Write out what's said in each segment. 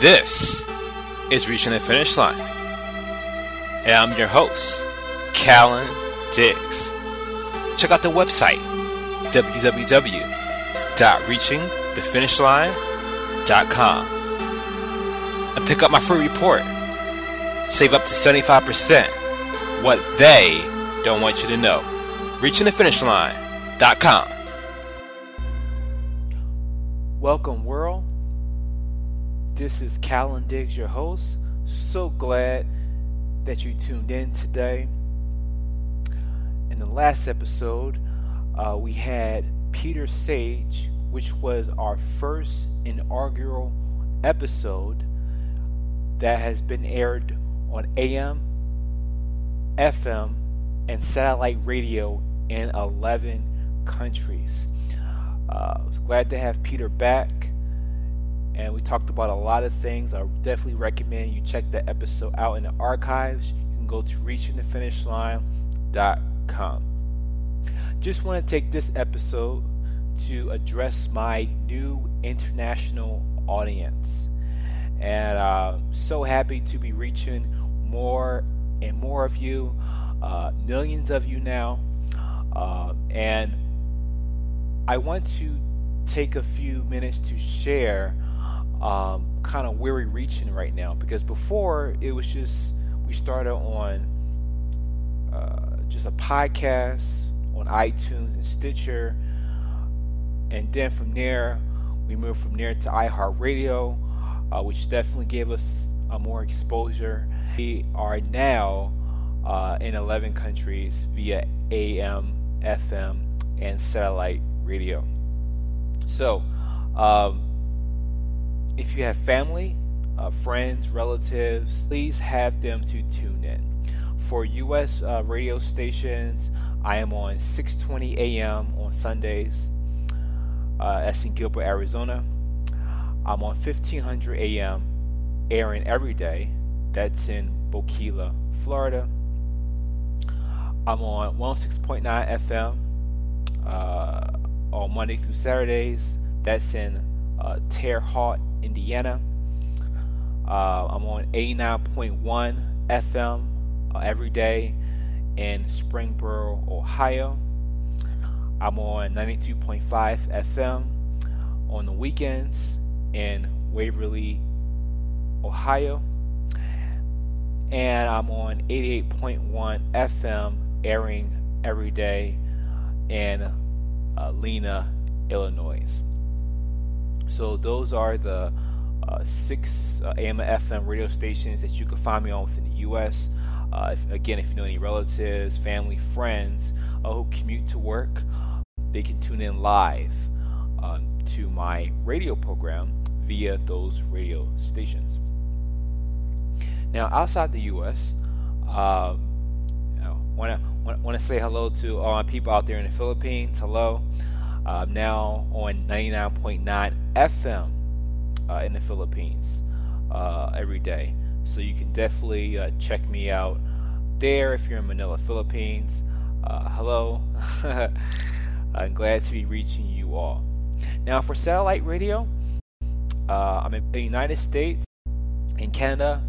This is Reaching the Finish Line. And I'm your host, Kallen Diggs. Check out the website, www.reachingthefinishline.com. And pick up my free report. Save up to 75% what they don't want you to know. ReachingTheFinishLine.com. Welcome, world. This is Kallen Diggs, your host. So glad that you tuned in today. In the last episode, uh, we had Peter Sage, which was our first inaugural episode that has been aired on AM, FM, and satellite radio in 11 countries. Uh, I was glad to have Peter back, and we talked about a lot of things. I definitely recommend you check that episode out in the archives. You can go to reachingthefinishline.com. Just want to take this episode to address my new international audience. And uh, so happy to be reaching more and more of you, uh, millions of you now. Uh, and I want to take a few minutes to share um, kind of where we're reaching right now because before it was just we started on uh, just a podcast on iTunes and Stitcher, and then from there we moved from there to iHeartRadio, uh, which definitely gave us a more exposure. We are now uh, in 11 countries via AM, FM, and satellite radio. So, um, if you have family, uh, friends, relatives, please have them to tune in. For U.S. Uh, radio stations, I am on 6:20 a.m. on Sundays. Uh, that's in Gilbert, Arizona. I'm on 1500 a.m. airing every day. That's in Bocula, Florida. I'm on 106.9 FM uh, on Monday through Saturdays. That's in uh, Terre Haute, Indiana. Uh, I'm on 89.1 FM uh, every day in Springboro, Ohio. I'm on 92.5 FM on the weekends in Waverly, Ohio. And I'm on 88.1 FM airing every day in uh, Lena, Illinois. So those are the uh, six uh, AM and FM radio stations that you can find me on within the U.S. Uh, if, again, if you know any relatives, family, friends uh, who commute to work, they can tune in live um, to my radio program via those radio stations. Now, outside the U.S., um, want to want to say hello to all my people out there in the Philippines. Hello. I'm now on 99.9 FM uh, in the Philippines uh, every day. So you can definitely uh, check me out there if you're in Manila, Philippines. Uh, hello. I'm glad to be reaching you all. Now, for satellite radio, uh, I'm in the United States, in Canada,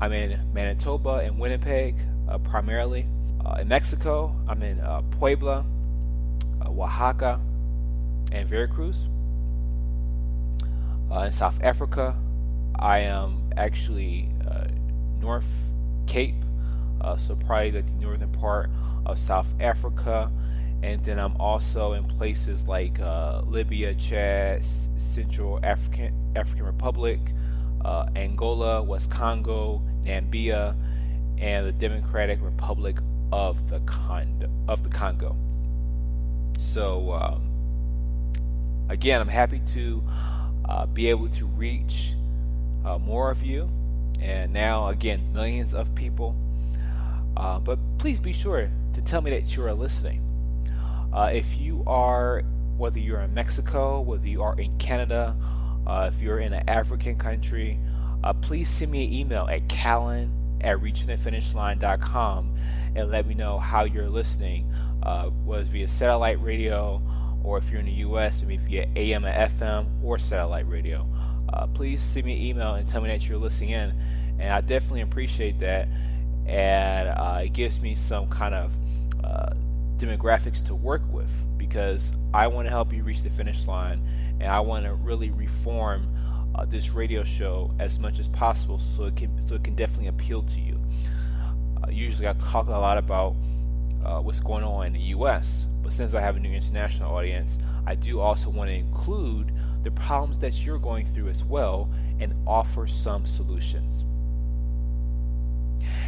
I'm in Manitoba and Winnipeg uh, primarily. Uh, in Mexico, I'm in uh, Puebla, uh, Oaxaca, and Veracruz. Uh, in South Africa, I am actually uh, North Cape, uh, so probably like the northern part of South Africa. And then I'm also in places like Libya, Chad, Central African African Republic, Angola, West Congo, Namibia, and the Democratic Republic of the Congo. Of the Congo. So um, again, I'm happy to uh, be able to reach uh, more of you, and now again millions of people. Uh, but please be sure to tell me that you are listening. Uh, if you are, whether you're in Mexico, whether you are in Canada, uh, if you're in an African country, uh, please send me an email at kallen at reachingthefinishline.com and let me know how you're listening, uh, was via satellite radio or if you're in the U.S., maybe via AM and FM or satellite radio. uh, please send me an email and tell me that you're listening in. And I definitely appreciate that. And uh, it gives me some kind of uh, demographics to work with because I want to help you reach the finish line and I want to really reform uh, this radio show as much as possible so it can so it can definitely appeal to you. Uh, usually I talk a lot about uh, what's going on in the U.S., but since I have a new international audience, I do also want to include the problems that you're going through as well and offer some solutions.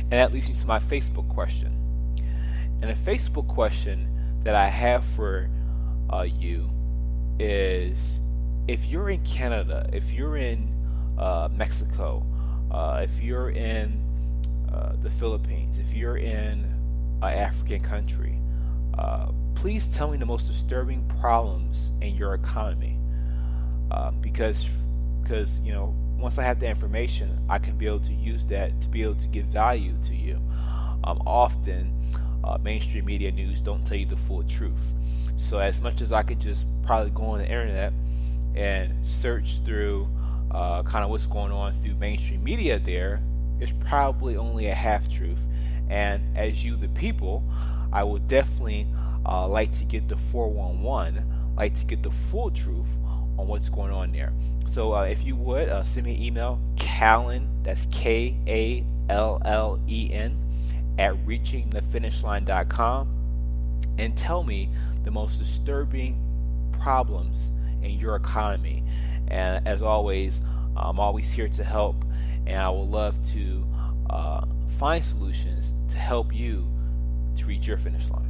And that leads me to my Facebook question. And a Facebook question that I have for uh, you is if you're in Canada, if you're in uh, Mexico, uh, if you're in uh, the Philippines, if you're in an African country, uh, please tell me the most disturbing problems in your economy. Um, because, because you know, once I have the information, I can be able to use that to be able to give value to you. Um, often, uh, mainstream media news don't tell you the full truth. So, as much as I could just probably go on the internet and search through uh, kind of what's going on through mainstream media there, it's probably only a half truth. And as you, the people, I would definitely uh, like to get the 411, like to get the full truth on what's going on there. So uh, if you would, uh, send me an email, Kallen, that's K A L L E N, at reachingthefinishline.com, and tell me the most disturbing problems in your economy. And as always, I'm always here to help, and I would love to uh, find solutions to help you to reach your finish line.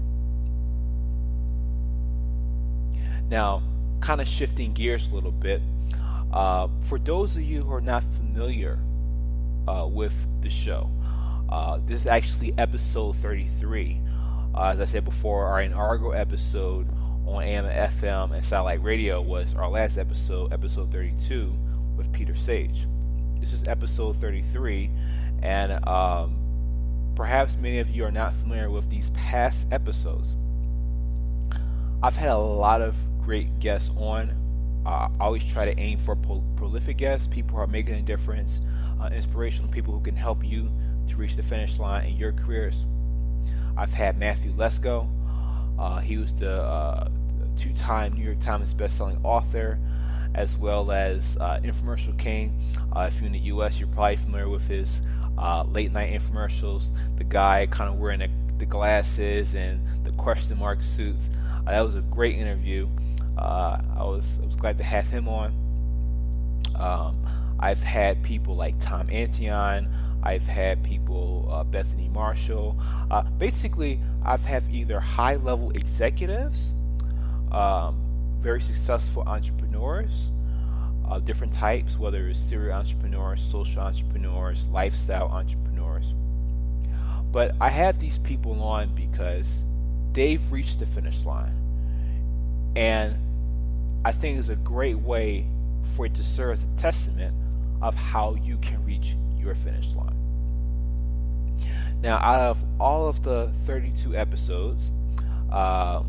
Now, kind of shifting gears a little bit, uh, for those of you who are not familiar uh, with the show, uh, this is actually episode 33. Uh, as I said before, our inaugural episode on AM FM and satellite radio was our last episode, episode 32, with Peter Sage. This is episode 33, and um, perhaps many of you are not familiar with these past episodes. I've had a lot of great guests on. Uh, I always try to aim for pro- prolific guests, people who are making a difference, uh, inspirational people who can help you to reach the finish line in your careers. I've had Matthew Lesko. Uh, he was the uh, two time New York Times bestselling author, as well as uh, Infomercial King. Uh, if you're in the US, you're probably familiar with his uh, late night infomercials. The guy kind of wearing the, the, glasses and the question mark suits. Uh, that was a great interview. Uh, I was I was glad to have him on. Um, I've had people like Tom Antion. I've had people, uh, Bethany Marshall. Uh, basically, I've had either high level executives um, very successful entrepreneurs of different types, whether it's serial entrepreneurs, social entrepreneurs, lifestyle entrepreneurs. But I have these people on because they've reached the finish line. And I think it's a great way for it to serve as a testament of how you can reach your finish line. Now, out of all of the 32 episodes, uh,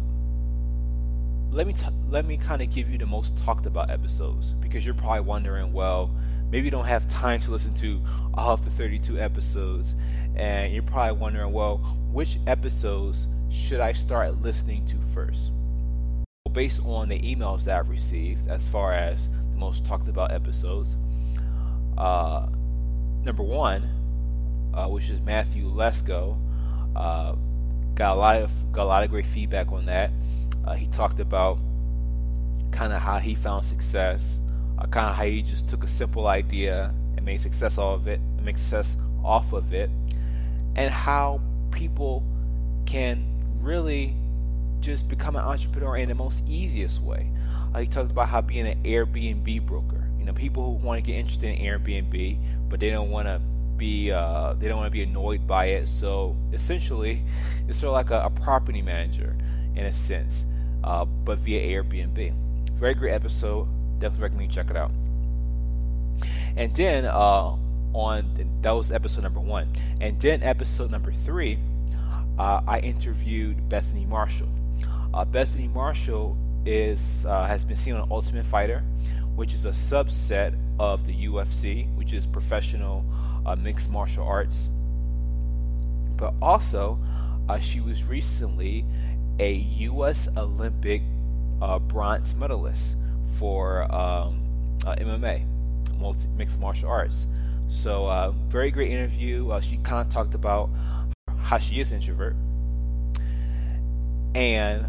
let me t- let me kind of give you the most talked about episodes because you're probably wondering, well, maybe you don't have time to listen to all of the 32 episodes, and you're probably wondering, well, which episodes should I start listening to first? Well, based on the emails that I've received, as far as the most talked about episodes, uh, number one, uh, which is Matthew Lesko, uh, got a lot of got a lot of great feedback on that. Uh, he talked about kind of how he found success, uh, kind of how he just took a simple idea and made success off of it, make success off of it, and how people can really just become an entrepreneur in the most easiest way. Uh, he talked about how being an Airbnb broker. You know, people who want to get interested in Airbnb, but they don't want to be uh, they don't want to be annoyed by it. So essentially, it's sort of like a, a property manager in a sense uh, but via Airbnb. Very great episode. Definitely recommend you check it out. And then uh, on that was episode number one, and then episode number three, uh, I interviewed Bethany Marshall. Uh, Bethany Marshall is uh, has been seen on Ultimate Fighter, which is a subset of the UFC, which is professional uh, mixed martial arts. But also, she was recently a U.S. Olympic uh, bronze medalist for um, uh, MMA, multi- mixed martial arts. So, uh, very great interview. Uh, she kind of talked about how she is introvert and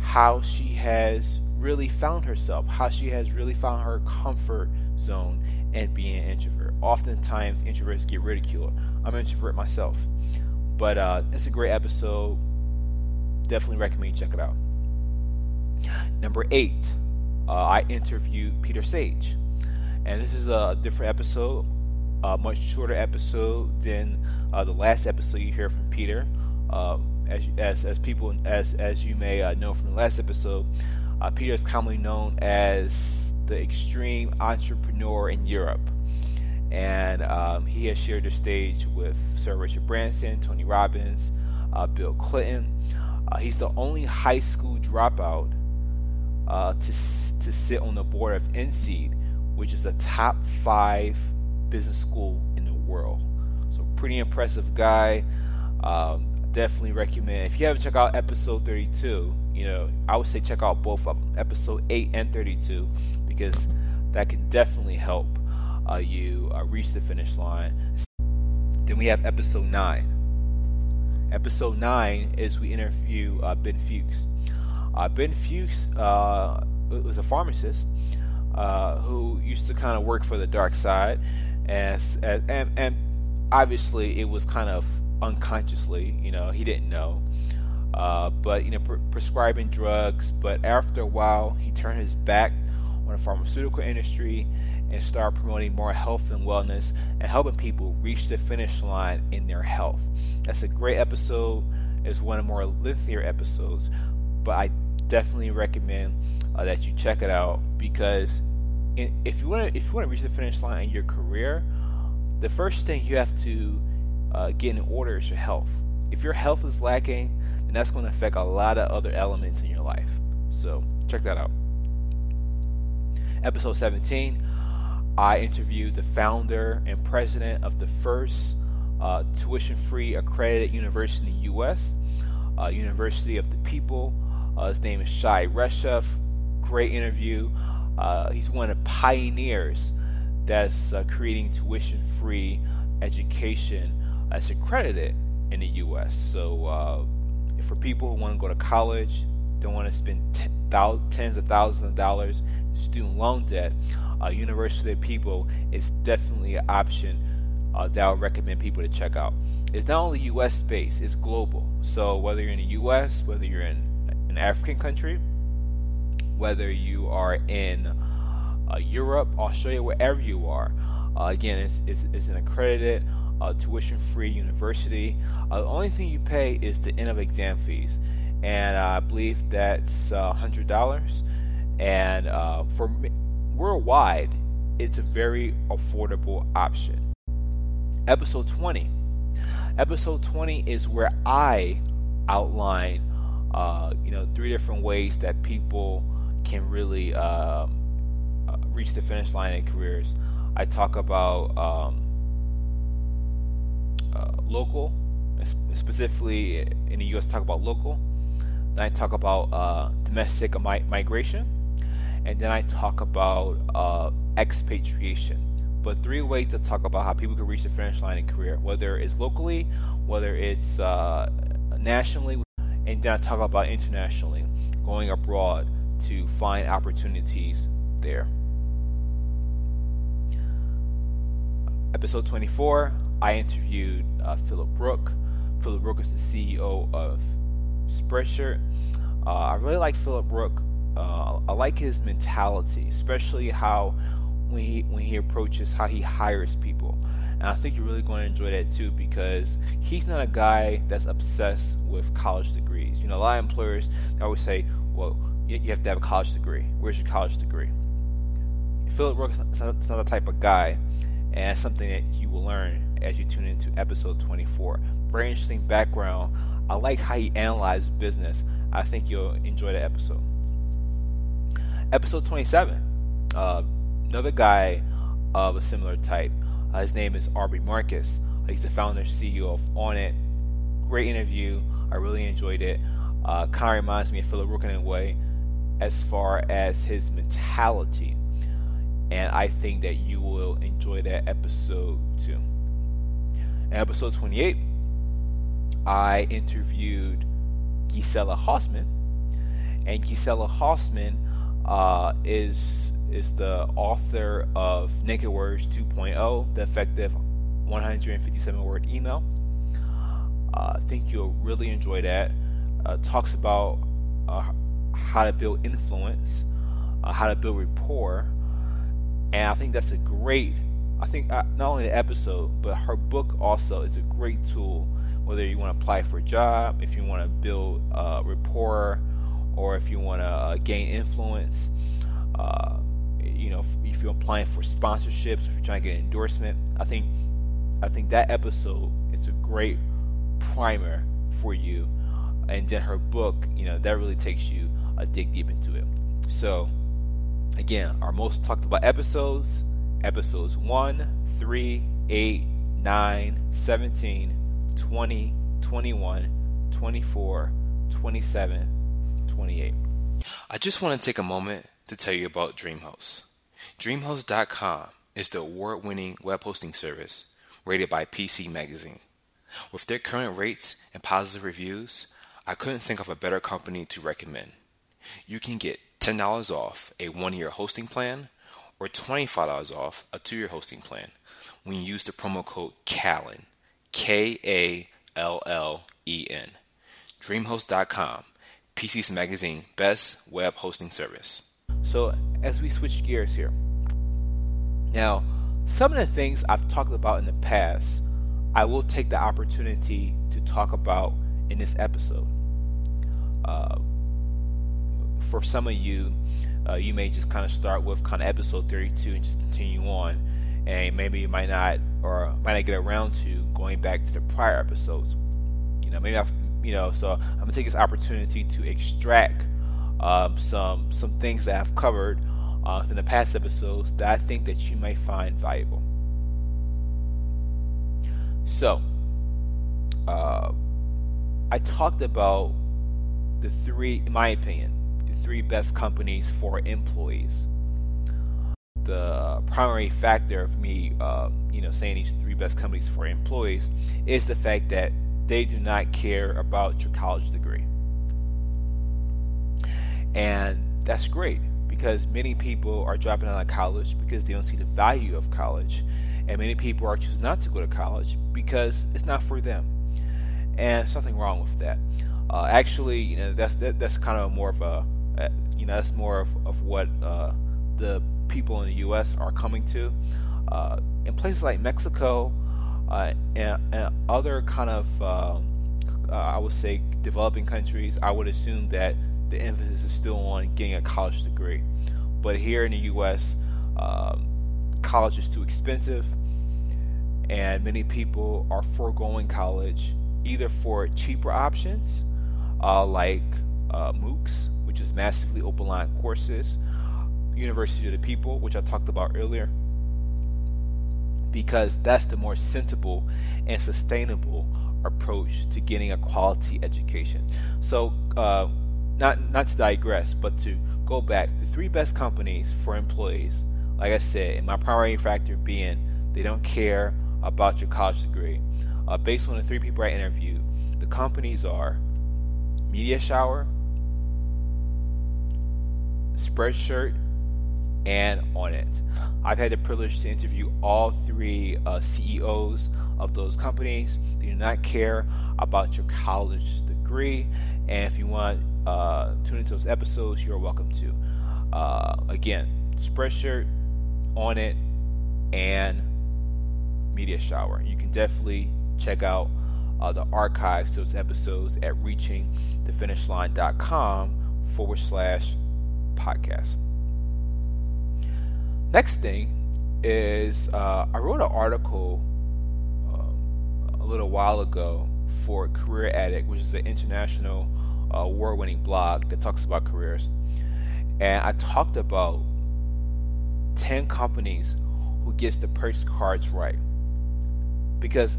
how she has really found herself, how she has really found her comfort zone and being an introvert. Oftentimes, introverts get ridiculed. I'm an introvert myself, but uh, it's a great episode. Definitely recommend you check it out. Number eight, uh, I interviewed Peter Sage, and this is a different episode, a much shorter episode than uh, the last episode you hear from Peter. Um, as, as, as people as as you may uh, know from the last episode, uh, Peter is commonly known as the extreme entrepreneur in Europe. And um, he has shared the stage with Sir Richard Branson, Tony Robbins, uh, Bill Clinton. Uh, he's the only high school dropout uh, to, to sit on the board of INSEAD, which is a top five business school in the world. So, pretty impressive guy. Um, definitely recommend. If you haven't checked out episode 32, you know, I would say check out both of them, episode 8 and 32, because that can definitely help uh, you uh, reach the finish line. Then we have episode 9. Episode 9 is we interview uh, Ben Fuchs. Uh, ben Fuchs uh, was a pharmacist uh, who used to kind of work for the dark side, as and, and obviously it was kind of unconsciously, you know, he didn't know uh, but you know, pre- prescribing drugs. But after a while, he turned his back on the pharmaceutical industry and start promoting more health and wellness and helping people reach the finish line in their health. That's a great episode. It's one of more lengthier episodes, but I definitely recommend uh, that you check it out because if you want to if you want to reach the finish line in your career, the first thing you have to uh, get in order is your health. If your health is lacking, then that's going to affect a lot of other elements in your life. So check that out. Episode 17, I interviewed the founder and president of the first uh, tuition free accredited university in the U.S., uh, University of the People. Uh, his name is Shai Reshef. Great interview. Uh, he's one of the pioneers that's uh, creating tuition free education that's accredited in the U.S. So uh, for people who want to go to college, don't want to spend t- tens of thousands of dollars student loan debt, uh, University of People is definitely an option uh, that I would recommend people to check out. It's not only U.S. based; it's global. So whether you're in the U.S., whether you're in an African country, whether you are in uh, Europe, Australia, wherever you are, uh, again, it's, it's, it's an accredited uh, tuition free university. Uh, the only thing you pay is the end of exam fees, and I believe that's uh, $100. And uh, for worldwide, it's a very affordable option. Episode 20. Episode 20 is where I outline, uh, you know, three different ways that people can really um, uh, reach the finish line in careers. I talk about um, uh, local, specifically in the U.S. Talk about local. Then I talk about uh, domestic mi- migration, and then I talk about uh, expatriation. But three ways to talk about how people can reach the finish line in career, whether it's locally, whether it's uh, nationally, and then I talk about internationally, going abroad to find opportunities there. Episode 24 I interviewed uh, Philip Rooke. Philip Rooke is the CEO of Spreadshirt. Uh, I really like Philip Rooke. Uh, I like his mentality, especially how when he when he approaches how he hires people. And I think you're really going to enjoy that too because he's not a guy that's obsessed with college degrees. You know, a lot of employers always say, "Well, you, have to have a college degree. Where's your college degree?" Philip Rooke is not, not the type of guy, and something that you will learn as you tune into episode 24. Very interesting background. I like how he analyzes business. I think you'll enjoy the episode. Episode 27. uh, another guy of a similar type. Uh, his name is Aubrey Marcus. He's the founder CEO of Onnit. Great interview. I really enjoyed it. Uh, kind of reminds me of Philip Rookin in a way as far as his mentality. And I think that you will enjoy that episode too. In episode 28, I interviewed Gisela Hausmann. And Gisela Hausmann uh, is is the author of Naked Words 2.0, the effective 157 word email. Uh, I think you'll really enjoy that. Uh, talks about uh, how to build influence, uh, how to build rapport, and I think that's a great. I think uh, not only the episode, but her book also is a great tool. Whether you want to apply for a job, if you want to build rapport, or if you want to uh, gain influence, uh, you know, if, you're applying for sponsorships, if you're trying to get an endorsement, I think, I think that episode is a great primer for you. And then her book, you know, that really takes you a dig deep into it. So, again, our most talked about episodes episodes 1, 3, 8, 9, 17, 20, 21, 24, 27, 28. I just want to take a moment to tell you about DreamHost. DreamHost.com is the award winning web hosting service rated by PC Magazine. With their current rates and positive reviews, I couldn't think of a better company to recommend you can get $10 off a one year hosting plan or $25 off a two year hosting plan when you use the promo code KALLEN, K A L L E N. DreamHost.com, PC's Magazine best web hosting service. So, as we switch gears here, now, some of the things I've talked about in the past, I will take the opportunity to talk about in this episode. Uh, for some of you, uh, you may just kind of start with kind of episode 32 and just continue on, and maybe you might not or might not get around to going back to the prior episodes. You know, maybe I've you know, so I'm gonna take this opportunity to extract um, some some things that I've covered uh, in the past episodes that I think that you might find valuable. So, uh, I talked about the three, in my opinion, the three best companies for employees. The primary factor of me, uh, you know, saying these three best companies for employees is the fact that they do not care about your college degree, and that's great because many people are dropping out of college because they don't see the value of college, and many people are choosing not to go to college because it's not for them, and something wrong with that. Uh, actually, you know, that's that, that's kind of more of a uh, you know, that's more of, of what uh, the people in the U.S. are coming to. Uh, in places like Mexico uh, and, and, other kind of, um, uh, I would say, developing countries, I would assume that the emphasis is still on getting a college degree. But here in the U.S., um, college is too expensive, and many people are foregoing college either for cheaper options uh, like MOOCs which is massively open line courses, University of the People, which I talked about earlier, because that's the more sensible and sustainable approach to getting a quality education. So, uh, not not to digress, but to go back, the three best companies for employees, like I said, and my primary factor being they don't care about your college degree. Uh, based on the three people I interviewed, the companies are Media Shower, Spreadshirt, and Onnit. I've had the privilege to interview all three uh, CEOs of those companies. They do not care about your college degree, and if you want uh, tune into those episodes, you're welcome to. Uh, again, Spreadshirt, Onnit, and Media Shower. You can definitely check out uh, the archives to those episodes at reachingthefinishline.com forward slash podcast. Next thing is uh, I wrote an article um, a little while ago for Career Addict, which is an international uh, award winning blog that talks about careers. And I talked about 10 companies who gets the purchase cards right. Because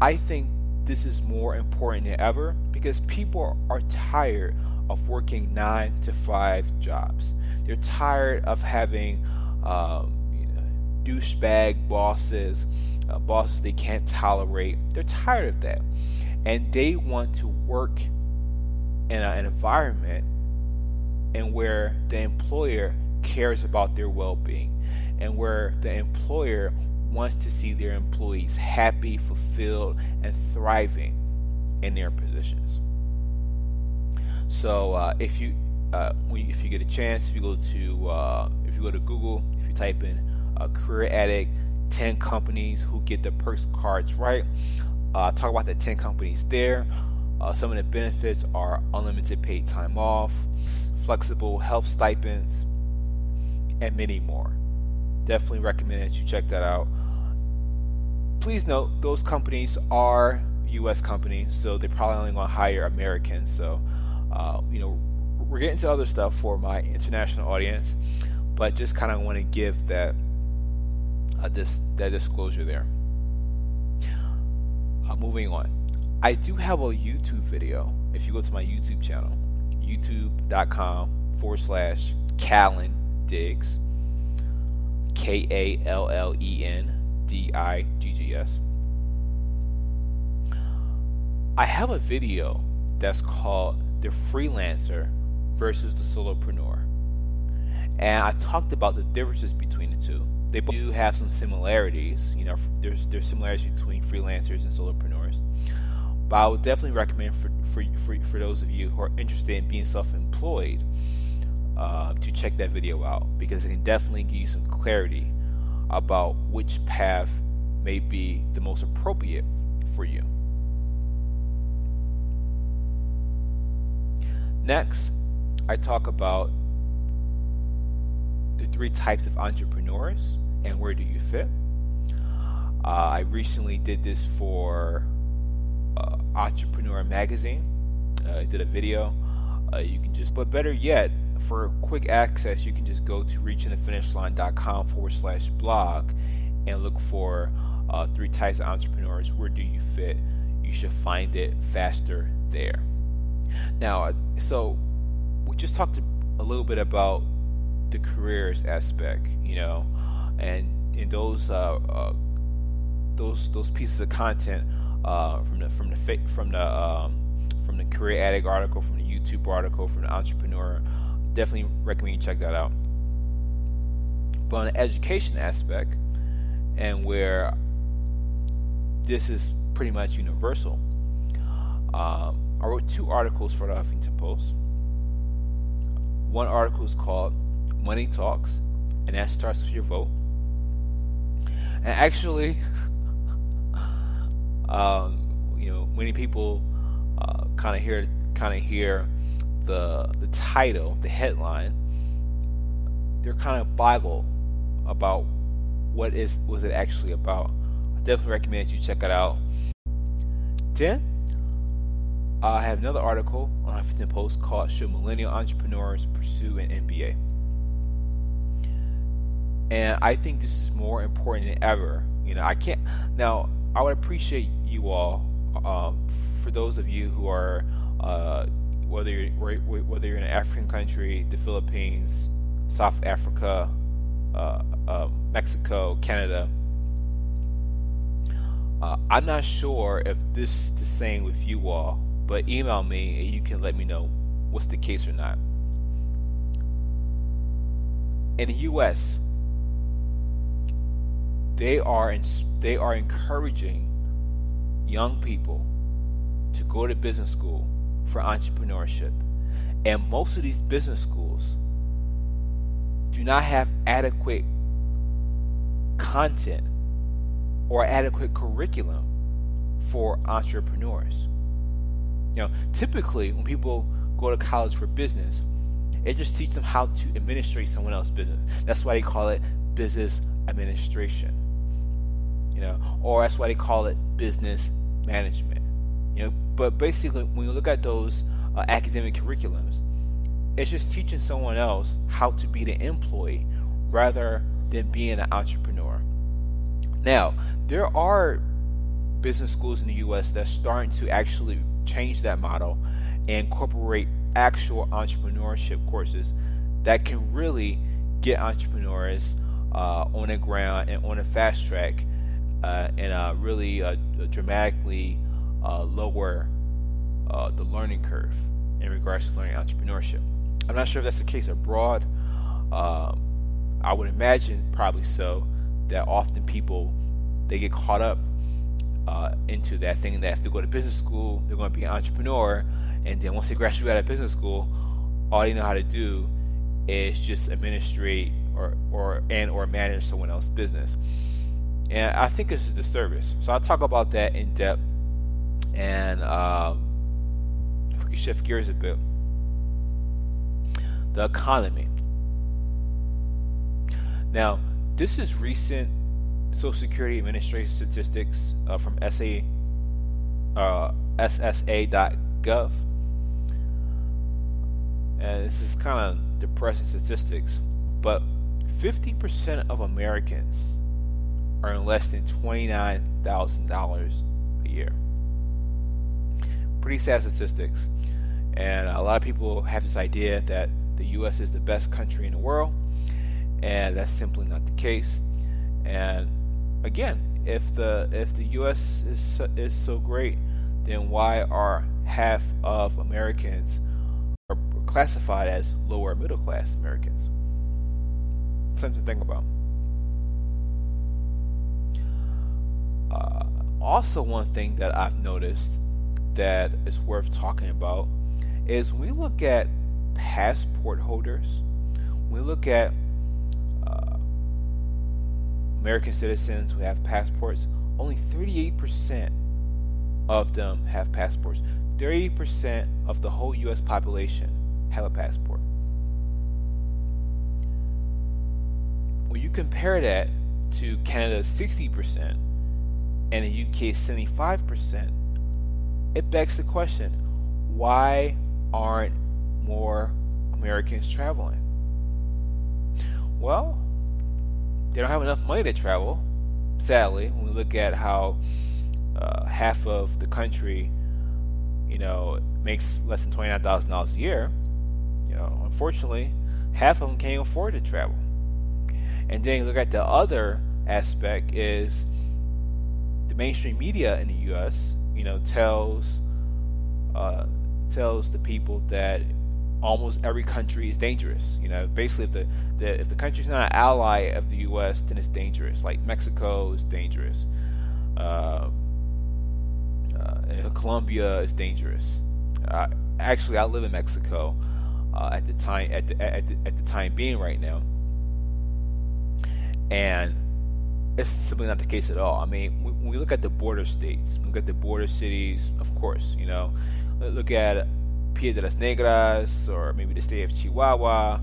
I think this is more important than ever because people are tired of working nine to five jobs. They're tired of having um, you know, douchebag bosses, uh, bosses they can't tolerate. They're tired of that. And they want to work in a, an environment and where the employer cares about their well-being and where the employer wants to see their employees happy, fulfilled, and thriving in their positions. So uh, if you uh, if you get a chance, if you go to uh, if you go to Google, if you type in uh, career addict 10 companies who get the perks cards right, uh, talk about the 10 companies there. Uh, some of the benefits are unlimited paid time off, flexible health stipends, and many more. Definitely recommend that you check that out. Please note those companies are U.S. companies, so they're probably only going to hire Americans. So, uh, you know, we're getting to other stuff for my international audience, but just kind of want to give that uh, this that disclosure there. Uh, moving on, I do have a YouTube video. If you go to my YouTube channel, youtube.com forward slash Kallen Diggs, K A L L E N D I G G S. I have a video that's called The Freelancer versus the Solopreneur. And I talked about the differences between the two. They do have some similarities. You know, there's there's similarities between freelancers and solopreneurs. But I would definitely recommend for for for, for those of you who are interested in being self-employed uh, to check that video out because it can definitely give you some clarity about which path may be the most appropriate for you. Next, I talk about the three types of entrepreneurs and where do you fit. Uh, I recently did this for uh, Entrepreneur Magazine. Uh, I did a video. Uh, you can just, but better yet, for quick access, you can just go to reachingthefinishline.com forward slash blog and look for uh, three types of entrepreneurs. Where do you fit? You should find it faster there. Now, so we just talked a little bit about the careers aspect, you know, and in those uh, uh, those those pieces of content uh, from the from the from the um, from the career addict article, from the YouTube article, from the entrepreneur, definitely recommend you check that out. But on the education aspect, and where this is pretty much universal, um, I wrote two articles for the Huffington Post. One article is called Money Talks, and that starts with your vote. And actually, um, you know, many people uh, kind of hear kind of hear the the title, the headline. They're kind of boggled about what is was it actually about. I definitely recommend you check it out. Then I have another article on Huffington Post called "Should Millennial Entrepreneurs Pursue an MBA?" and I think this is more important than ever. You know, I can't now. I would appreciate you all, um, for those of you who are, uh, whether you're whether you're in an African country, the Philippines, South Africa, uh, uh, Mexico, Canada. Uh, I'm not sure if this is the same with you all, but email me and you can let me know what's the case or not. In the U.S., they are in, they are encouraging young people to go to business school for entrepreneurship. And most of these business schools do not have adequate content or adequate curriculum for entrepreneurs. You know, typically when people go to college for business, it just teaches them how to administrate someone else's business. That's why they call it business administration you know, or that's why they call it business management. You know, but basically, when you look at those uh, academic curriculums, it's just teaching someone else how to be the employee rather than being an entrepreneur. Now, there are business schools in the US that's starting to actually change that model and incorporate actual entrepreneurship courses that can really get entrepreneurs uh, on the ground and on a fast track uh, and uh, really dramatically uh, lower uh, the learning curve in regards to learning entrepreneurship. I'm not sure if that's the case abroad. Um, I would imagine probably so. That often people they get caught up uh, into that thing that if they go to business school, they're going to be an entrepreneur, and then once they graduate out of business school, all they know how to do is just administrate or or and or manage someone else's business. And I think this is the service. So I'll talk about that in depth. And um, if we can shift gears a bit, the economy. Now, this is recent Social Security Administration statistics uh, from SA, uh, SSA.gov. And this is kind of depressing statistics, but 50% of Americans earn less than $29,000 a year. Pretty sad statistics. And a lot of people have this idea that the U.S. is the best country in the world, and that's simply not the case. And again, if the if the U.S. is so, is so great, then why are half of Americans are classified as lower middle class Americans? Something to think about. Uh, also, one thing that I've noticed that is worth talking about is we look at passport holders, we look at American citizens who have passports, only 38% of them have passports. 30% of the whole U.S. population have a passport. When you compare that to Canada's 60%, and the UK 75%, it begs the question why aren't more Americans traveling? Well, they don't have enough money to travel, sadly, when we look at how uh, half of the country, you know, makes less than $29,000 a year. You know, unfortunately, half of them can't afford to travel. And then you look at the other aspect is the mainstream media in the U.S. you know tells uh, tells the people that almost every country is dangerous. You know, basically, if the, the if the country's not an ally of the U.S., then it's dangerous. Like Mexico is dangerous. Uh, uh, Colombia is dangerous. Uh, actually, I live in Mexico uh, at the time at the, at the, at the time being right now, and it's simply not the case at all. I mean, when we look at the border states, we look at the border cities, of course, you know, look at Piedras de las Negras or maybe the state of Chihuahua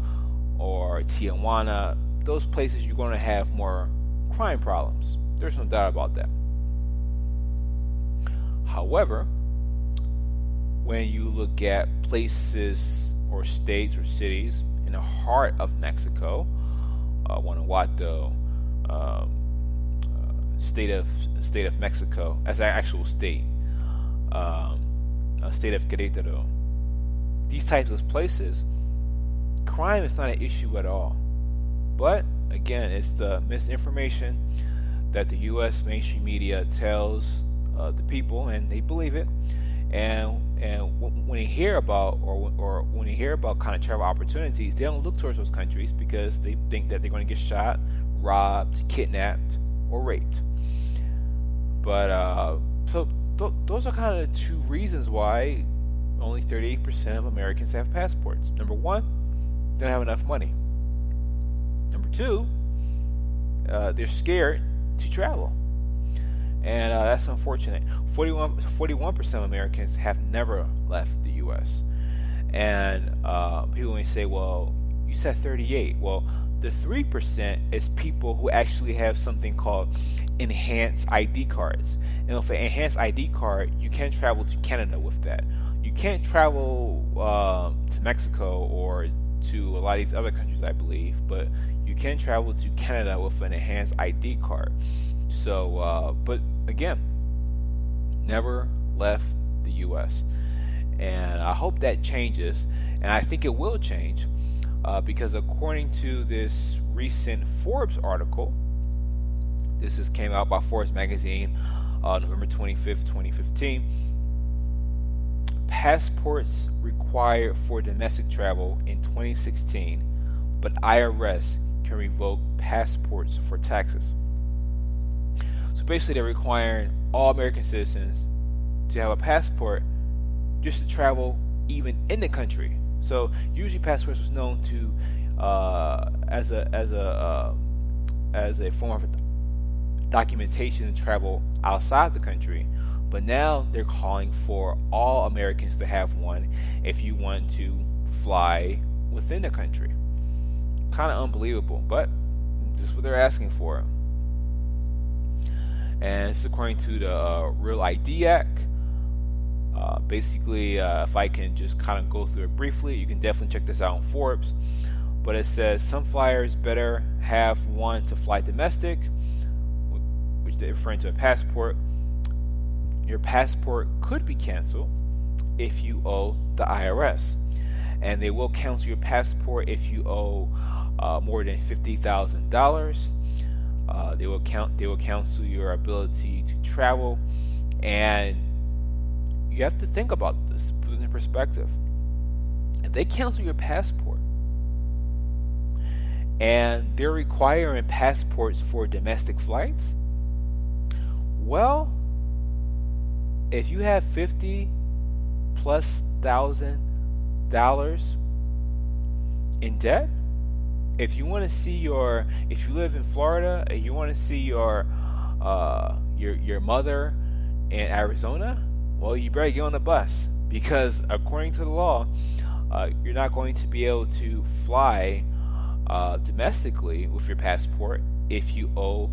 or Tijuana, those places you're going to have more crime problems. There's no doubt about that. However, when you look at places or states or cities in the heart of Mexico, uh, Guanajuato, um, state of state of Mexico as an actual state, um, state of Querétaro. These types of places, crime is not an issue at all. But again, it's the misinformation that the U.S. mainstream media tells uh, the people, and they believe it. And and when they hear about or or when they hear about kind of travel opportunities, they don't look towards those countries because they think that they're going to get shot, robbed, kidnapped, or raped. But uh, so th- those are kind of the two reasons why only 38% of Americans have passports. Number one, they don't have enough money. Number two, uh, they're scared to travel. And uh, that's unfortunate. 41, 41% of Americans have never left the U.S. And uh, people may say, well, you said 38. Well, the 3% is people who actually have something called enhanced ID cards. And with an enhanced ID card, you can travel to Canada with that. Can't travel um, to Mexico or to a lot of these other countries, I believe, but you can travel to Canada with an enhanced ID card. So, uh, but again, never left the U.S. And I hope that changes, and I think it will change uh, because according to this recent Forbes article, this is came out by Forbes magazine, uh, November 25th, 2015. Passports required for domestic travel in 2016, but IRS can revoke passports for taxes. So basically, they're requiring all American citizens to have a passport just to travel even in the country. So usually passports was known to uh, as a as a uh, as a form of documentation to travel outside the country. But now they're calling for all Americans to have one if you want to fly within the country. Kind of unbelievable, but this is what they're asking for. And it's according to the uh, Real ID Act. Uh, basically, uh, if I can just kind of go through it briefly, you can definitely check this out on Forbes. But it says some flyers better have one to fly domestic, which they're referring to a passport. Your passport could be canceled if you owe the IRS, and they will cancel your passport if you owe uh, more than fifty thousand uh, dollars. They will count. They will cancel your ability to travel, and you have to think about this, put it in perspective. If they cancel your passport and they're requiring passports for domestic flights, well, if you have 50 plus thousand dollars in debt, if you want to see your, if you live in Florida and you want to see your, uh, your your mother in Arizona, well, you better get on the bus because according to the law, uh, you're not going to be able to fly uh, domestically with your passport if you owe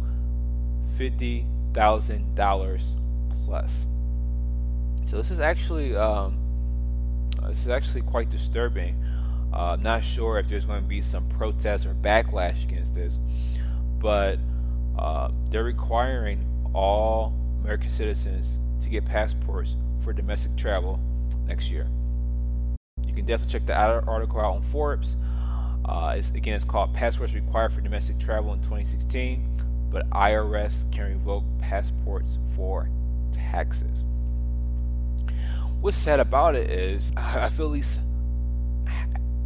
fifty thousand dollars plus. So this is actually um, uh, this is actually quite disturbing. Uh, I'm not sure if there's going to be some protests or backlash against this, but uh, they're requiring all American citizens to get passports for domestic travel next year. You can definitely check the article out on Forbes. Uh, it's, again, it's called Passports Required for Domestic Travel in 2016, but IRS can revoke passports for taxes. What's sad about it is I feel at least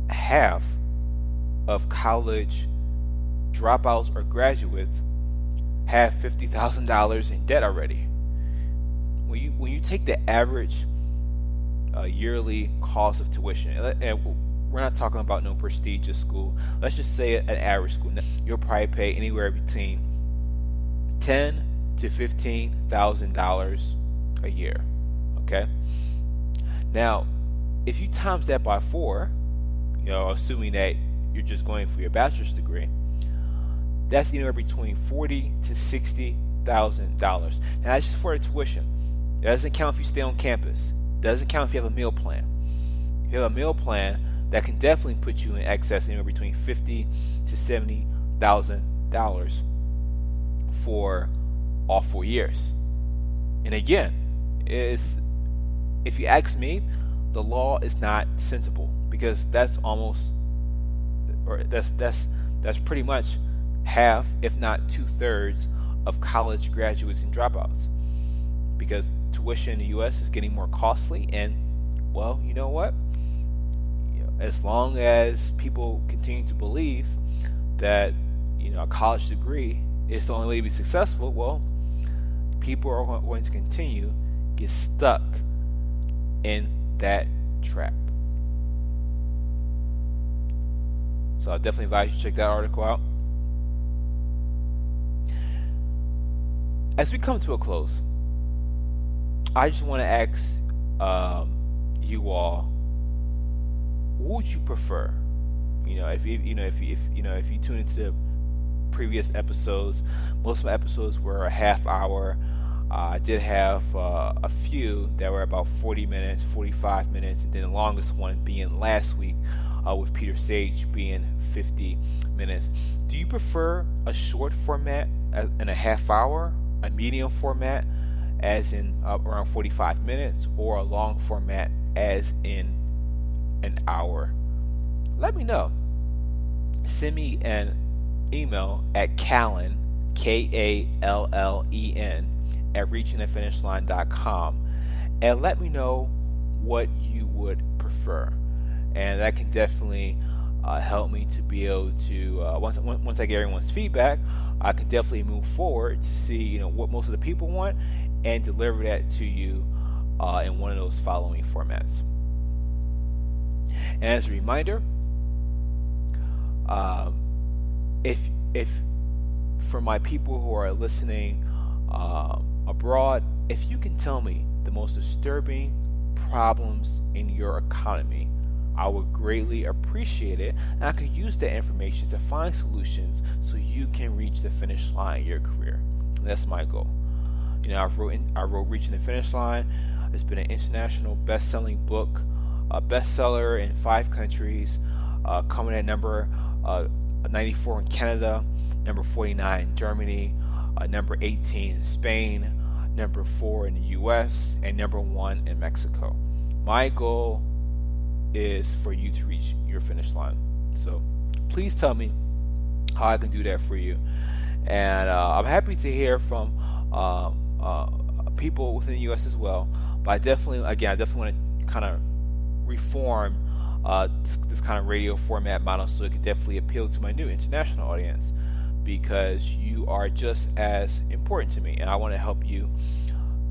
half of college dropouts or graduates have $50,000 in debt already when you when you take the average uh, yearly cost of tuition, and we're not talking about no prestigious school. Let's just say an average school. You'll probably pay anywhere between ten to fifteen thousand dollars a year. Okay. Now, if you times that by four, you know, assuming that you're just going for your bachelor's degree, that's anywhere between forty to sixty thousand dollars. Now that's just for the tuition. It doesn't count if you stay on campus. Doesn't count if you have a meal plan. If you have a meal plan, that can definitely put you in excess anywhere between fifty to seventy thousand dollars for all four years. And again, is if you ask me, the law is not sensible because that's almost or that's that's that's pretty much half, if not two thirds, of college graduates and dropouts. Because tuition in the U.S. is getting more costly, and well, you know what? As long as people continue to believe that you know a college degree is the only way to be successful, well, people are going to continue get stuck in that trap. So I definitely advise you to check that article out. As we come to a close, I just want to ask um, you all, would you prefer? You know, if you you know if if you know if you tune into previous episodes, most of my episodes were a half hour. Uh, I did have uh, a few that were about 40 minutes, 45 minutes, and then the longest one being last week uh, with Peter Sage being 50 minutes. Do you prefer a short format in a half hour, a medium format as in uh, around 45 minutes, or a long format as in an hour? Let me know. Send me an email at Kallen, K A L L E N, at reachingthefinishline.com and let me know what you would prefer. And that can definitely uh, help me to be able to uh, once once I get everyone's feedback, I can definitely move forward to see you know what most of the people want and deliver that to you uh, in one of those following formats. And as a reminder, um, if if for my people who are listening uh, abroad, if you can tell me the most disturbing problems in your economy, I would greatly appreciate it, and I could use that information to find solutions so you can reach the finish line in your career. And that's my goal. You know, I wrote I wrote Reaching the Finish Line. It's been an international best-selling book, a bestseller in five countries, uh, coming at number uh, 94 in Canada, number 49 in Germany, uh, number 18 in Spain, number 4 in the US, and number 1 in Mexico. My goal is for you to reach your finish line. So please tell me how I can do that for you. And uh, I'm happy to hear from uh, uh, people within the U.S. as well. But I definitely, again, I definitely want to kind of reform uh, this, this, kind of radio format model so it can definitely appeal to my new international audience because you are just as important to me, and I want to help you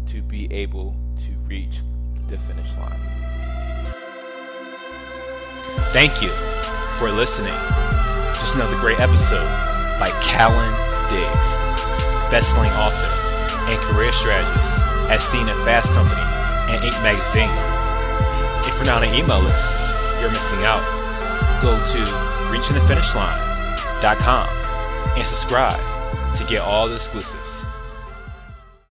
to be able to reach the finish line. Thank you for listening. Just another great episode by Kallen Diggs, best-selling author and career strategist as seen at Fast Company and Inc. magazine. If you're not on an email list, you're missing out. Go to reachingthefinishline.com and subscribe to get all the exclusives.